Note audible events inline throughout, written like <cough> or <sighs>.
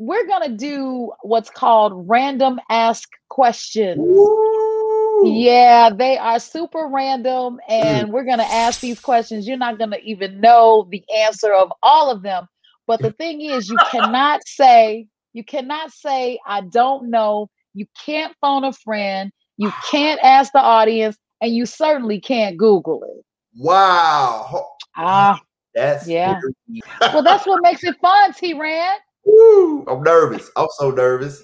we're going to do what's called random ask questions. Ooh. Yeah, they are super random, and Mm. we're going to ask these questions. You're not going to even know the answer of all of them. But the thing is, you cannot say, you cannot say, I don't know. You can't phone a friend. You can't ask the audience, and you certainly can't Google it. Wow. Ah, That's Yeah. well, that's what makes it fun, T Rand. Woo, I'm nervous. I'm so nervous.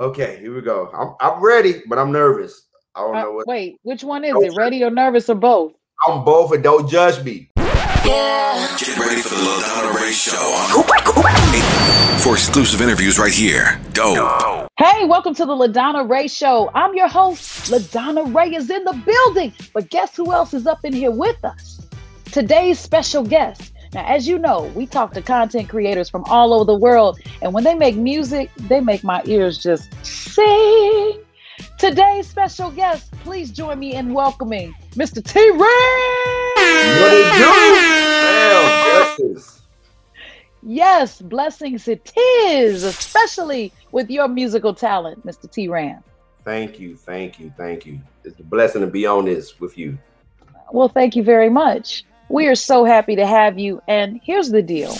Okay, here we go. I'm I'm ready, but I'm nervous. I don't uh, know what wait, which one is Don't it? Ready or nervous or both? I'm both and don't judge me. Yeah. Get ready for the LaDonna Ray Show. For exclusive interviews right here. Go. Hey, welcome to the LaDonna Ray Show. I'm your host. LaDonna Ray is in the building. But guess who else is up in here with us? Today's special guest. Now, as you know, we talk to content creators from all over the world, and when they make music, they make my ears just sing. Today's special guest, please join me in welcoming Mr. T Rand. What it do? Damn, blessings. Yes, blessings it is, especially with your musical talent, Mr. T Rand. Thank you, thank you, thank you. It's a blessing to be on this with you. Well, thank you very much. We are so happy to have you. And here's the deal.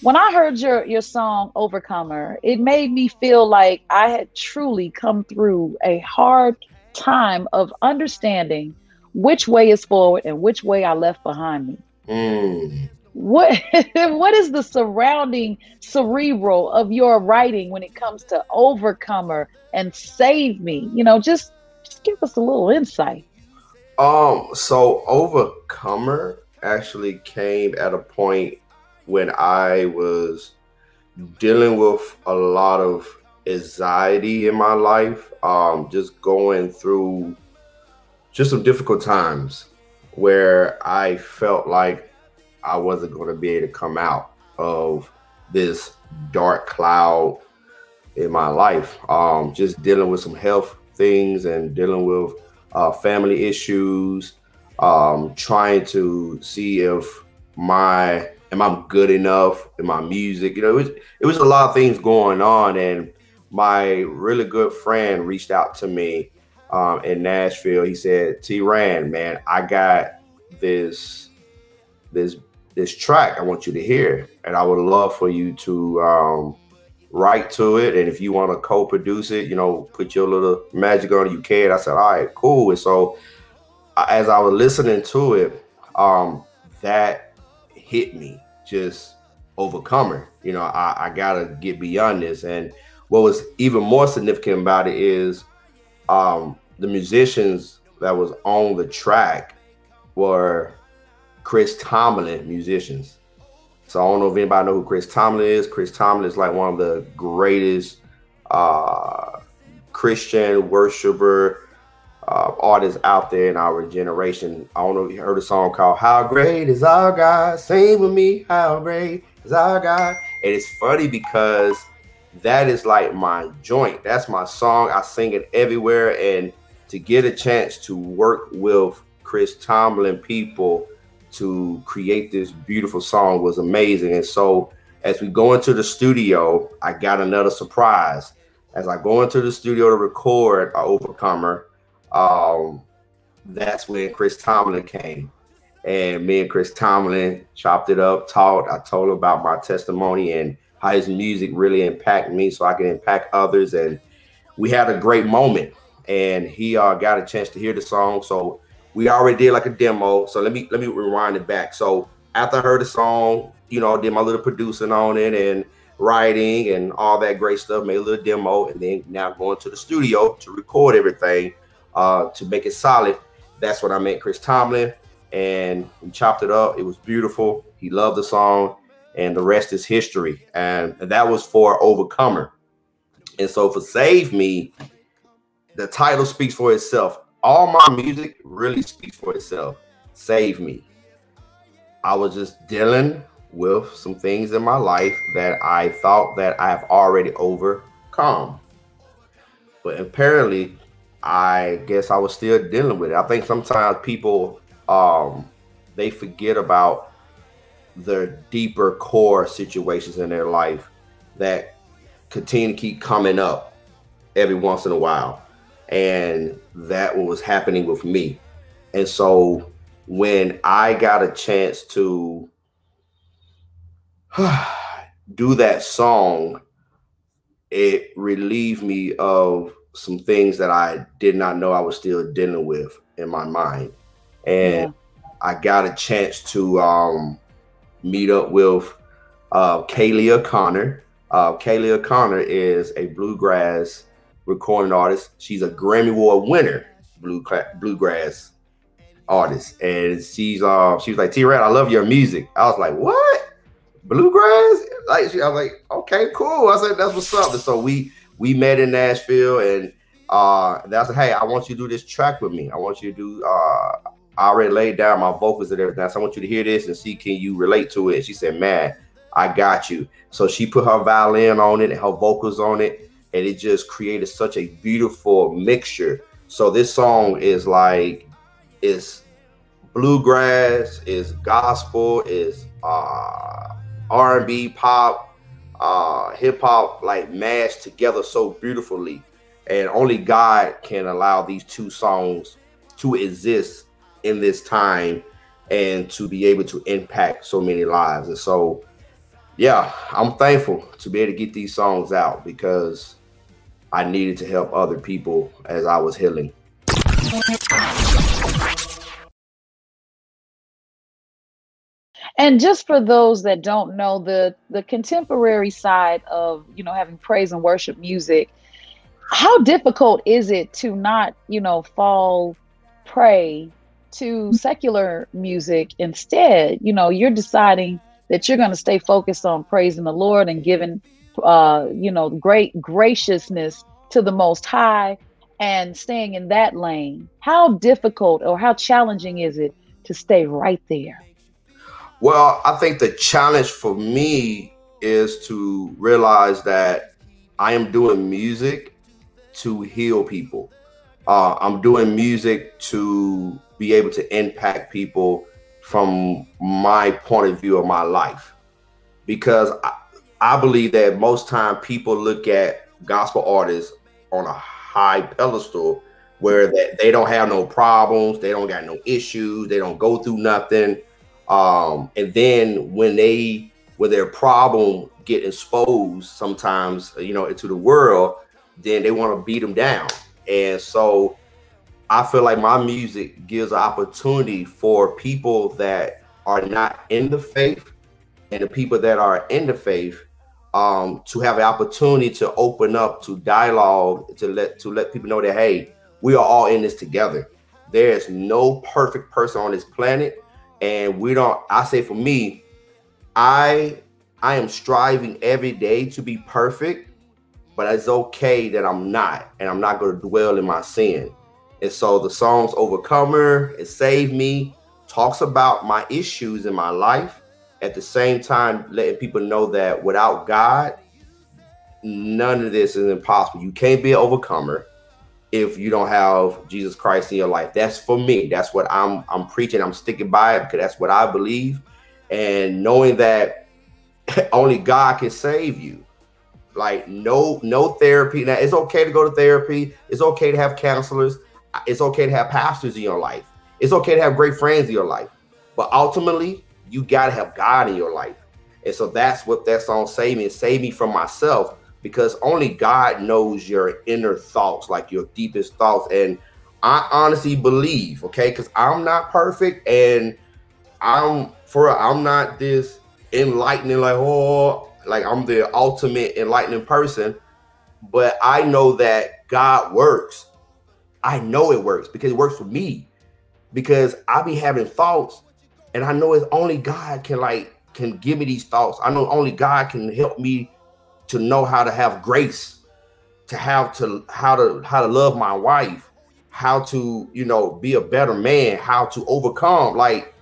When I heard your your song Overcomer, it made me feel like I had truly come through a hard time of understanding which way is forward and which way I left behind me. Mm. What <laughs> what is the surrounding cerebral of your writing when it comes to Overcomer and Save Me? You know, just just give us a little insight. Um, so Overcomer actually came at a point when I was dealing with a lot of anxiety in my life. Um, just going through just some difficult times where I felt like I wasn't going to be able to come out of this dark cloud in my life. Um, just dealing with some health things and dealing with uh, family issues, um, trying to see if my am I good enough in my music. You know, it was, it was a lot of things going on, and my really good friend reached out to me um, in Nashville. He said, "T. Rand, man, I got this this this track I want you to hear, and I would love for you to." Um, write to it and if you want to co-produce it you know put your little magic on it you can i said all right cool and so as i was listening to it um that hit me just overcomer you know i, I gotta get beyond this. And what was even more significant about it is um the musicians that was on the track were chris tomlin musicians. So I don't know if anybody know who Chris Tomlin is. Chris Tomlin is like one of the greatest uh, Christian worshiper uh, artists out there in our generation. I don't know if you heard a song called "How Great Is Our God." Sing with me, "How Great Is Our God." And it's funny because that is like my joint. That's my song. I sing it everywhere, and to get a chance to work with Chris Tomlin people to create this beautiful song was amazing. And so as we go into the studio, I got another surprise. As I go into the studio to record uh, Overcomer, um, that's when Chris Tomlin came. And me and Chris Tomlin chopped it up, talked. I told him about my testimony and how his music really impacted me so I can impact others. And we had a great moment. And he uh, got a chance to hear the song. So we already did like a demo. So let me let me rewind it back. So after I heard the song, you know, did my little producing on it and writing and all that great stuff, made a little demo, and then now going to the studio to record everything uh, to make it solid. That's when I met Chris Tomlin and we chopped it up. It was beautiful. He loved the song, and the rest is history. And that was for Overcomer. And so for Save Me, the title speaks for itself all my music really speaks for itself. Save me. I was just dealing with some things in my life that I thought that I have already overcome. But apparently, I guess I was still dealing with it. I think sometimes people um they forget about their deeper core situations in their life that continue to keep coming up every once in a while. And that was happening with me. And so when I got a chance to <sighs> do that song, it relieved me of some things that I did not know I was still dealing with in my mind. And yeah. I got a chance to um, meet up with uh, Kaylee O'Connor. Uh, Kaylee O'Connor is a bluegrass recording artist. She's a Grammy Award winner, blue bluegrass artist, and she's uh she was like T Rand, I love your music. I was like, what? Bluegrass? Like she, I was like, okay, cool. I said that's what's up. And so we we met in Nashville, and uh that's hey, I want you to do this track with me. I want you to do uh I already laid down my vocals and everything. So I want you to hear this and see can you relate to it. She said, man, I got you. So she put her violin on it and her vocals on it, and it just created such a beautiful mixture. So this song is like is bluegrass, is gospel, is uh R&B, pop, uh hip hop like mashed together so beautifully. And only God can allow these two songs to exist in this time and to be able to impact so many lives. And so yeah, I'm thankful to be able to get these songs out because I needed to help other people as I was healing. And just for those that don't know the the contemporary side of, you know, having praise and worship music, how difficult is it to not, you know, fall prey to secular music instead? You know, you're deciding that you're going to stay focused on praising the Lord and giving, uh, you know, great graciousness to the Most High and staying in that lane. How difficult or how challenging is it to stay right there? Well, I think the challenge for me is to realize that I am doing music to heal people. Uh, I'm doing music to be able to impact people from my point of view of my life because I, I believe that most time people look at gospel artists on a high pedestal where that they don't have no problems, they don't got no issues, they don't go through nothing. Um, and then when they when their problem get exposed sometimes, you know, into the world, then they want to beat them down. And so I feel like my music gives an opportunity for people that are not in the faith and the people that are in the faith um, to have an opportunity to open up to dialogue to let to let people know that hey, we are all in this together. There is no perfect person on this planet, and we don't. I say for me, I I am striving every day to be perfect, but it's okay that I'm not, and I'm not going to dwell in my sin. And so the songs Overcomer and Save Me talks about my issues in my life. At the same time, letting people know that without God, none of this is impossible. You can't be an overcomer if you don't have Jesus Christ in your life. That's for me. That's what I'm I'm preaching. I'm sticking by it because that's what I believe. And knowing that <laughs> only God can save you. Like no no therapy. Now it's okay to go to therapy. It's okay to have counselors it's okay to have pastors in your life. It's okay to have great friends in your life. But ultimately, you got to have God in your life. And so that's what that song saved me. Save me from myself because only God knows your inner thoughts, like your deepest thoughts. And I honestly believe, okay, because I'm not perfect and I'm for I'm not this enlightening, like, oh, like I'm the ultimate enlightening person. But I know that God works I know it works because it works for me. Because I be having thoughts, and I know it's only God can like can give me these thoughts. I know only God can help me to know how to have grace, to have to how to how to love my wife, how to you know be a better man, how to overcome. Like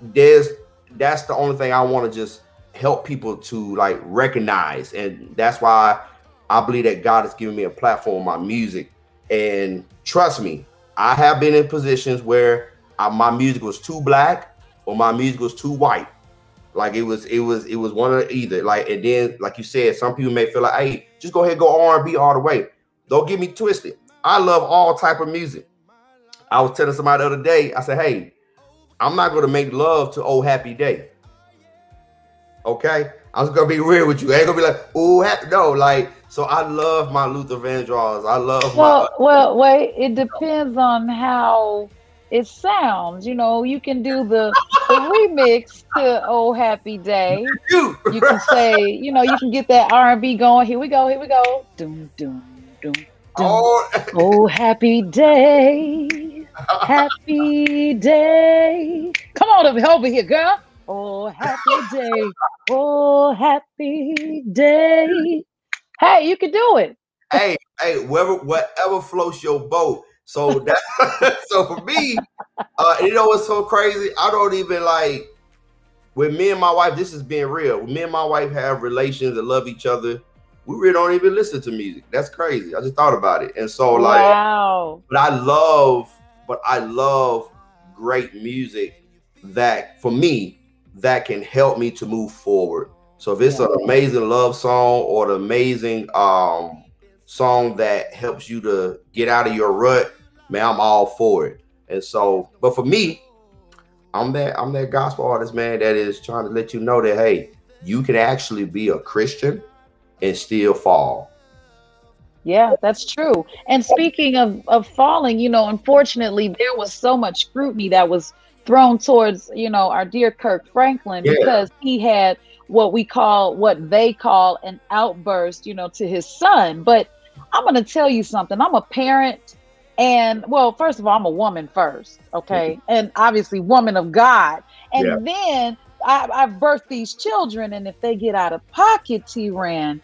there's that's the only thing I want to just help people to like recognize, and that's why I believe that God has given me a platform, my music, and trust me, I have been in positions where I, my music was too black or my music was too white. Like it was, it was, it was one of either. Like and then, like you said, some people may feel like, hey, just go ahead, go R and B all the way. Don't get me twisted. I love all type of music. I was telling somebody the other day, I said, hey, I'm not gonna make love to old happy day. Okay, I'm just gonna be real with you. I ain't gonna be like, oh. No, like, so I love my Luther Vandross. I love well, my. Well, wait. It depends on how it sounds. You know, you can do the, the remix to "Oh Happy Day." You can say, you know, you can get that R and B going. Here we go. Here we go. Doom, doom, doom. doom. Oh. oh, happy day, happy day. Come on over, over here, girl. Oh, happy day. Oh, happy day. Hey, you can do it. hey, hey, whatever, whatever floats your boat. So that, <laughs> so for me, uh, you know what's so crazy? I don't even like with me and my wife. This is being real. When me and my wife have relations and love each other, we really don't even listen to music. That's crazy. I just thought about it, and so like, wow. But I love, but I love great music that for me that can help me to move forward. So if it's yeah. an amazing love song or an amazing um, song that helps you to get out of your rut, man, I'm all for it. And so, but for me, I'm that I'm that gospel artist, man, that is trying to let you know that hey, you can actually be a Christian and still fall. Yeah, that's true. And speaking of of falling, you know, unfortunately, there was so much scrutiny that was thrown towards you know our dear Kirk Franklin yeah. because he had what we call what they call an outburst you know to his son but I'm going to tell you something I'm a parent and well first of all I'm a woman first okay mm-hmm. and obviously woman of God and yeah. then I, I've birthed these children and if they get out of pocket T Rand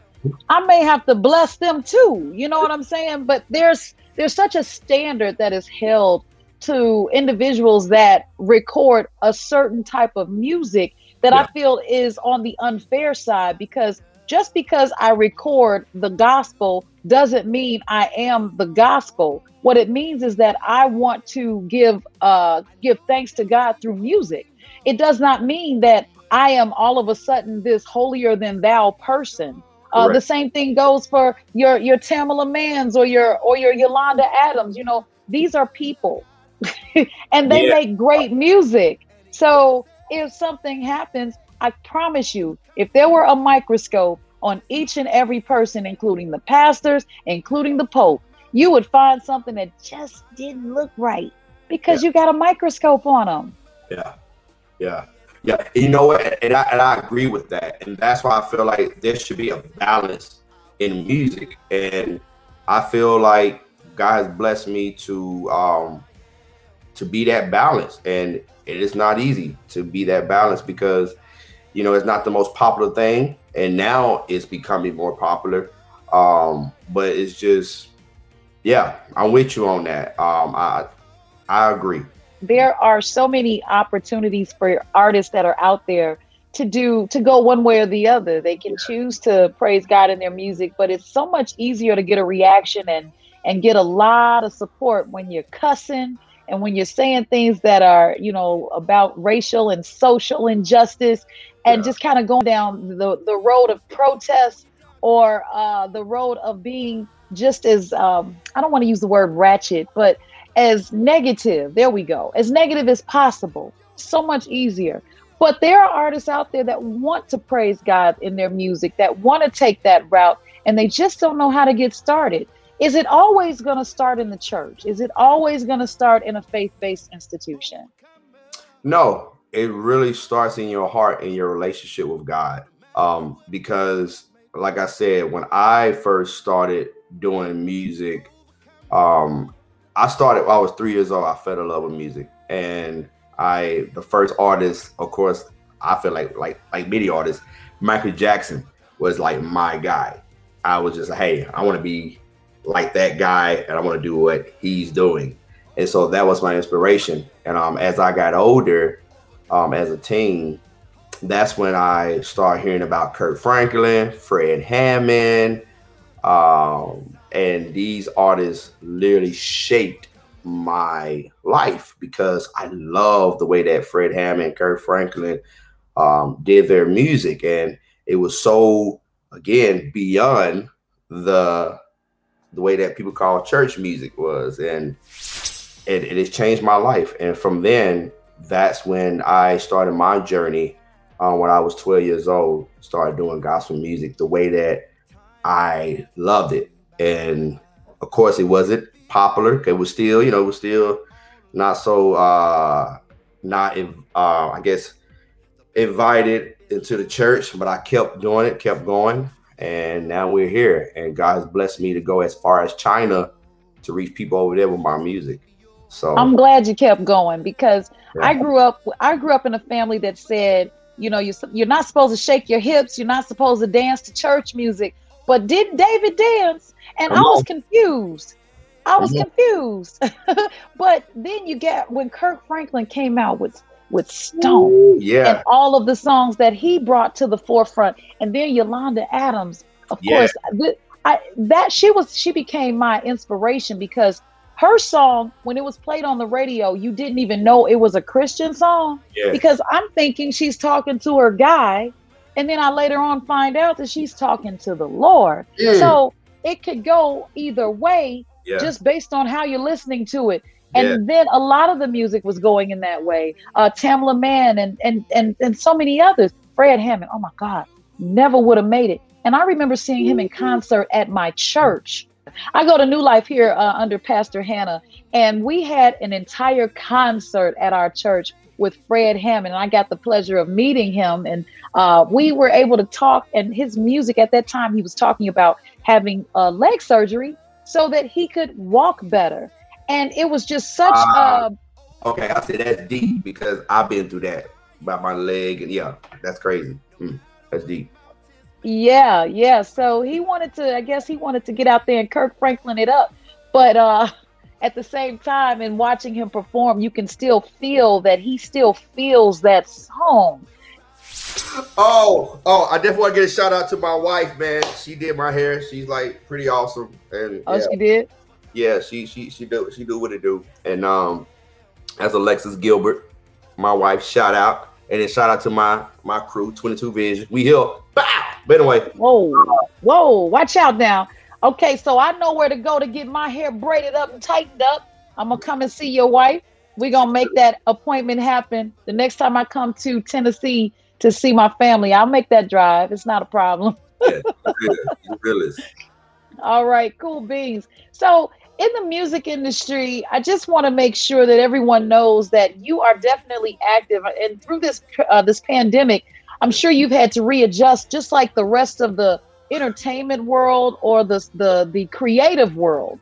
I may have to bless them too you know what I'm saying but there's there's such a standard that is held to individuals that record a certain type of music that yeah. I feel is on the unfair side because just because I record the gospel doesn't mean I am the gospel. What it means is that I want to give uh give thanks to God through music. It does not mean that I am all of a sudden this holier than thou person. Uh, the same thing goes for your your Tamela Manns or your or your Yolanda Adams. You know, these are people <laughs> and they yeah. make great music. So if something happens, I promise you, if there were a microscope on each and every person, including the pastors, including the Pope, you would find something that just didn't look right because yeah. you got a microscope on them. Yeah. Yeah. Yeah. You know what? And I, and I agree with that. And that's why I feel like there should be a balance in music. And I feel like God has blessed me to um, to be that balance. And it is not easy to be that balance because, you know, it's not the most popular thing. And now it's becoming more popular. Um, but it's just, yeah, I'm with you on that. Um, I, I agree. There are so many opportunities for artists that are out there to do to go one way or the other. They can choose to praise God in their music, but it's so much easier to get a reaction and and get a lot of support when you're cussing and when you're saying things that are you know about racial and social injustice and yeah. just kind of going down the, the road of protest or uh, the road of being just as um, i don't want to use the word ratchet but as negative there we go as negative as possible so much easier but there are artists out there that want to praise god in their music that want to take that route and they just don't know how to get started is it always going to start in the church? Is it always going to start in a faith based institution? No, it really starts in your heart and your relationship with God. Um, because, like I said, when I first started doing music, um, I started, I was three years old. I fell in love with music. And I, the first artist, of course, I feel like, like, like many artists, Michael Jackson was like my guy. I was just, like, hey, I want to be like that guy and I want to do what he's doing. And so that was my inspiration. And um, as I got older, um, as a teen, that's when I started hearing about Kirk Franklin, Fred Hammond, um, and these artists literally shaped my life because I love the way that Fred Hammond, Kirk Franklin, um, did their music, and it was so again beyond the the way that people call church music was, and it, it has changed my life. And from then, that's when I started my journey. Um, when I was 12 years old, started doing gospel music the way that I loved it, and of course, it wasn't popular. It was still, you know, it was still not so uh not uh I guess invited into the church, but I kept doing it, kept going, and now we're here. And God has blessed me to go as far as China to reach people over there with my music. So I'm glad you kept going because yeah. I grew up I grew up in a family that said, you know, you you're not supposed to shake your hips, you're not supposed to dance to church music. But did David dance? And Come I was on. confused. I was confused. <laughs> but then you get when Kirk Franklin came out with with Stomp yeah. and all of the songs that he brought to the forefront, and then Yolanda Adams, of yeah. course, th- I, that she was she became my inspiration because her song when it was played on the radio, you didn't even know it was a Christian song yeah. because I'm thinking she's talking to her guy, and then I later on find out that she's talking to the Lord. Mm. So it could go either way yeah. just based on how you're listening to it. And yeah. then a lot of the music was going in that way. Uh, Tamela Mann and, and and and so many others. Fred Hammond. Oh my God, never would have made it. And I remember seeing him in concert at my church. I go to New Life here uh, under Pastor Hannah, and we had an entire concert at our church with Fred Hammond. And I got the pleasure of meeting him, and uh, we were able to talk. And his music at that time, he was talking about having uh, leg surgery so that he could walk better. And it was just such uh, a. Okay, I said that's deep because I've been through that about my leg, and yeah, that's crazy. Mm, that's deep. Yeah, yeah. So he wanted to, I guess he wanted to get out there and Kirk Franklin it up, but uh at the same time, in watching him perform, you can still feel that he still feels that song. Oh, oh! I definitely want to get a shout out to my wife, man. She did my hair. She's like pretty awesome. And oh, yeah. she did. Yeah, she she she do she do what it do. And um, as Alexis Gilbert, my wife, shout out, and then shout out to my my crew, Twenty Two Vision. We here. Bow. But anyway. Whoa, whoa! Watch out now. Okay, so I know where to go to get my hair braided up and tightened up. I'm gonna come and see your wife. We're gonna make that appointment happen. The next time I come to Tennessee to see my family. I'll make that drive. It's not a problem. yeah, really. <laughs> All right, cool beans. So, in the music industry, I just want to make sure that everyone knows that you are definitely active. And through this uh, this pandemic, I'm sure you've had to readjust, just like the rest of the entertainment world or the the the creative world.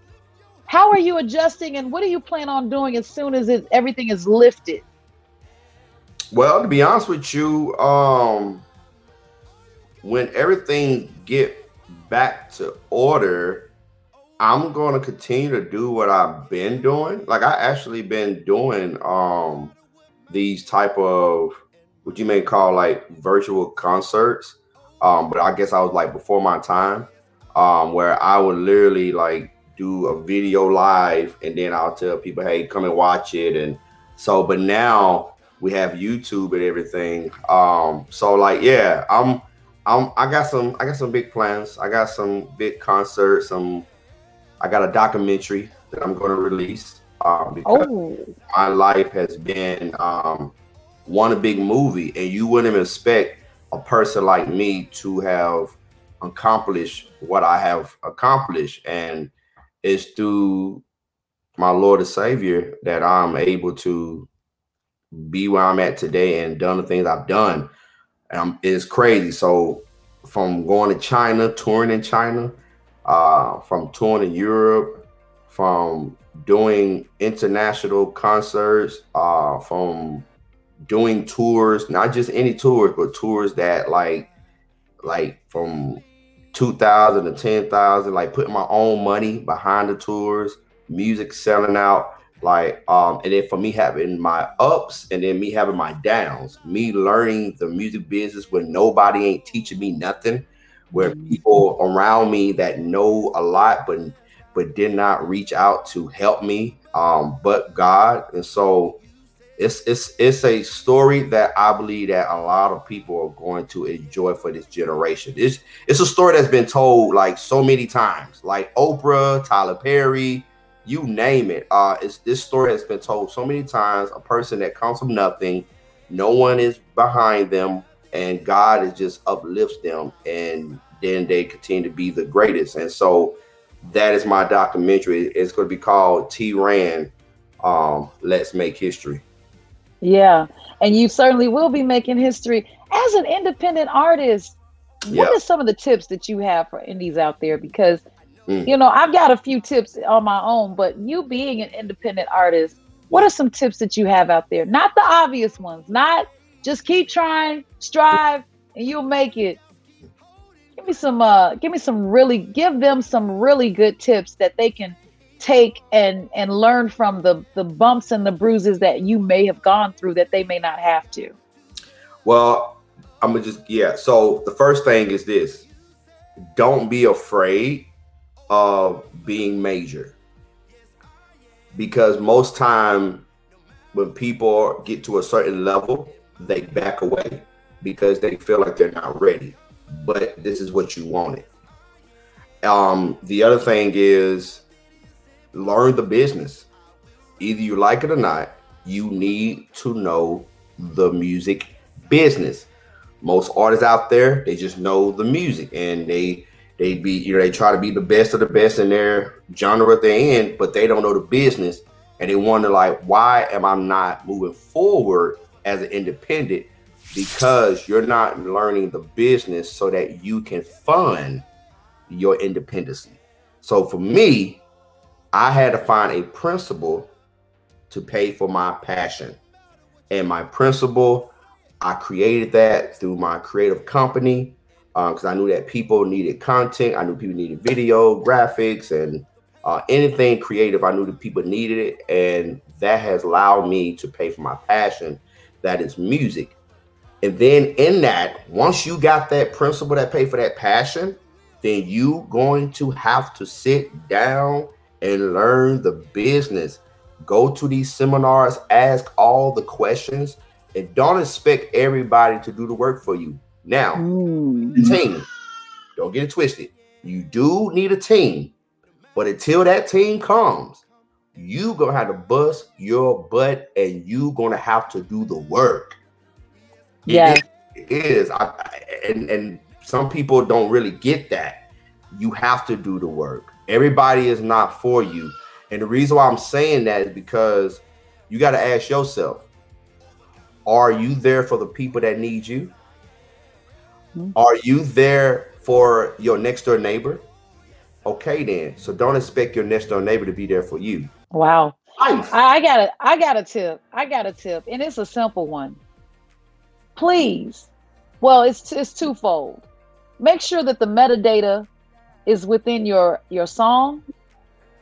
How are you adjusting, and what do you plan on doing as soon as it, everything is lifted? Well, to be honest with you, um, when everything get back to order, I'm going to continue to do what I've been doing. Like I actually been doing um these type of what you may call like virtual concerts. Um, but I guess I was like before my time, um, where I would literally like do a video live and then I'll tell people, hey, come and watch it. And so, but now we have YouTube and everything. Um, so like, yeah, I'm, I'm, I got some, I got some big plans. I got some big concerts. Some, I got a documentary that I'm going to release. Um, because oh. my life has been um, one big movie, and you wouldn't expect a person like me to have accomplished what I have accomplished, and it's through my Lord and Savior that I'm able to be where I'm at today and done the things I've done. Um, it's crazy. So from going to China, touring in China, uh, from touring in Europe, from doing international concerts, uh, from doing tours, not just any tours, but tours that like, like from 2000 to 10,000, like putting my own money behind the tours, music selling out like, um, and then for me having my ups and then me having my downs, me learning the music business when nobody ain't teaching me nothing, where mm-hmm. people around me that know a lot but but did not reach out to help me, um, but God. And so it's it's it's a story that I believe that a lot of people are going to enjoy for this generation. It's it's a story that's been told like so many times, like Oprah, Tyler Perry, you name it. Uh, it's this story has been told so many times. A person that comes from nothing, no one is behind them, and God is just uplifts them, and then they continue to be the greatest. And so that is my documentary. It's going to be called T Rand. Um, Let's make history. Yeah, and you certainly will be making history as an independent artist. What are some of the tips that you have for indies out there? Because mm. you know, I've got a few tips on my own, but you being an independent artist, what are some tips that you have out there? Not the obvious ones, not just keep trying, strive, and you'll make it. Give me some uh give me some really give them some really good tips that they can take and and learn from the the bumps and the bruises that you may have gone through that they may not have to. Well i'm gonna just yeah. So the first thing is this. Don't be afraid of being major. Because most time when people get to a certain level they back away because they feel like they're not ready but this is what you wanted um the other thing is learn the business. Either you like it or not, you need to know the music business. Most artists out there, they just know the music and they they be you know they try to be the best of the best in their genre they're in, but they don't know the business and they wonder like why am I not moving forward as an independent because you're not learning the business so that you can fund your independency. So for me, I had to find a principle to pay for my passion. And my principle, I created that through my creative company because um, I knew that people needed content. I knew people needed video, graphics, and uh, anything creative. I knew that people needed it. And that has allowed me to pay for my passion, that is music. And then in that, once you got that principle that pay for that passion, then you going to have to sit down and learn the business. Go to these seminars, ask all the questions, and don't expect everybody to do the work for you. Now, the team, don't get it twisted. You do need a team, but until that team comes, you gonna have to bust your butt and you gonna have to do the work. Yeah, it is. I, and and some people don't really get that. You have to do the work. Everybody is not for you. And the reason why I'm saying that is because you got to ask yourself are you there for the people that need you? Mm-hmm. Are you there for your next door neighbor? Okay, then. So don't expect your next door neighbor to be there for you. Wow. I, I got a I got a tip. I got a tip, and it's a simple one. Please, well, it's it's twofold. Make sure that the metadata is within your your song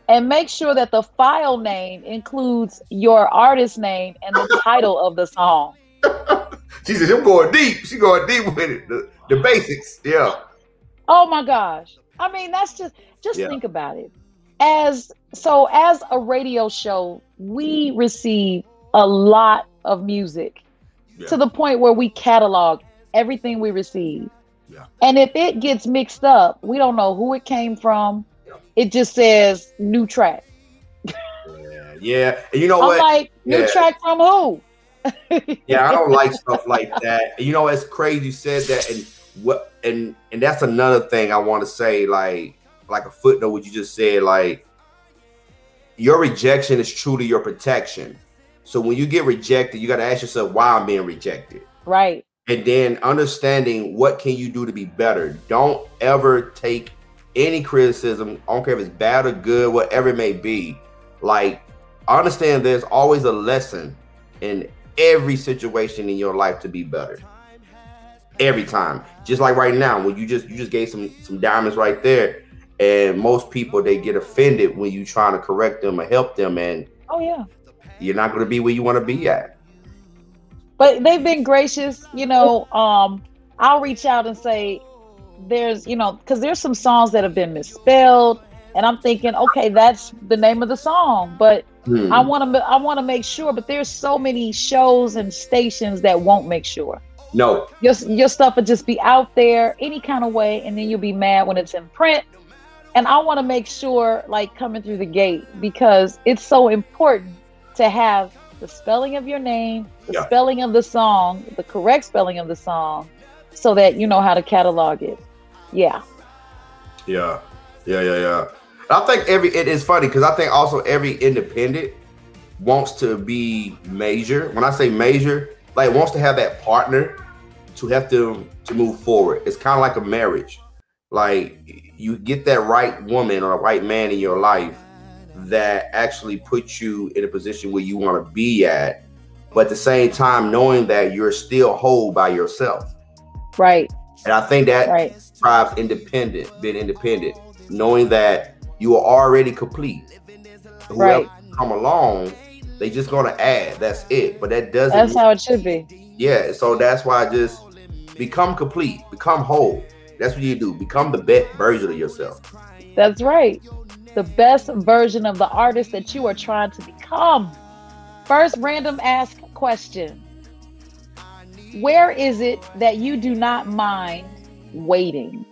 and make sure that the file name includes your artist name and the title of the song. <laughs> she said, "I'm going deep. She going deep with it. The, the basics, yeah." Oh my gosh! I mean, that's just just yeah. think about it. As so, as a radio show, we receive a lot of music yeah. to the point where we catalog everything we receive. Yeah. And if it gets mixed up, we don't know who it came from. Yeah. It just says new track. yeah, yeah. And you know I'm what? Like new track from who? <laughs> yeah, I don't like stuff like that. You know, it's crazy you said that, and what, and and that's another thing I want to say, like like a footnote. What you just said, like your rejection is truly your protection. So when you get rejected, you got to ask yourself why I'm being rejected. Right and then understanding what can you do to be better. Don't ever take any criticism. I don't care if it's bad or good, whatever it may be. Like understand there's always a lesson in every situation in your life to be better. Every time. Just like right now, when you just you just gave some some diamonds right there. And most people they get offended when you trying to correct them or help them and oh yeah. You're not gonna be where you want to be at but they've been gracious you know um i'll reach out and say there's you know because there's some songs that have been misspelled and I'm thinking, okay, that's the name of the song, but hmm. I want to I want to make sure. But there's so many shows and stations that won't make sure. No, your your stuff will just be out there any kind of way, and then you'll be mad when it's in print. And I want to make sure, like coming through the gate, because it's so important to have the spelling of your name, the yeah. spelling of the song, the correct spelling of the song, so that you know how to catalog it. Yeah. Yeah. Yeah, yeah, yeah. I think every it is funny because I think also every independent wants to be major. When I say major, like wants to have that partner to have them to move forward. It's kind of like a marriage. Like you get that right woman or a right man in your life that actually puts you in a position where you want to be at, but at the same time knowing that you're still whole by yourself. Right. And I think that right. drives independent, being independent, knowing that you are already complete. Whoever right. come along, they just gonna add. That's it. But that doesn't. That's how it should be. Yeah. So that's why I just become complete, become whole. That's what you do. Become the best version of yourself. That's right. The best version of the artist that you are trying to become. First random ask question where is it that you do not mind waiting?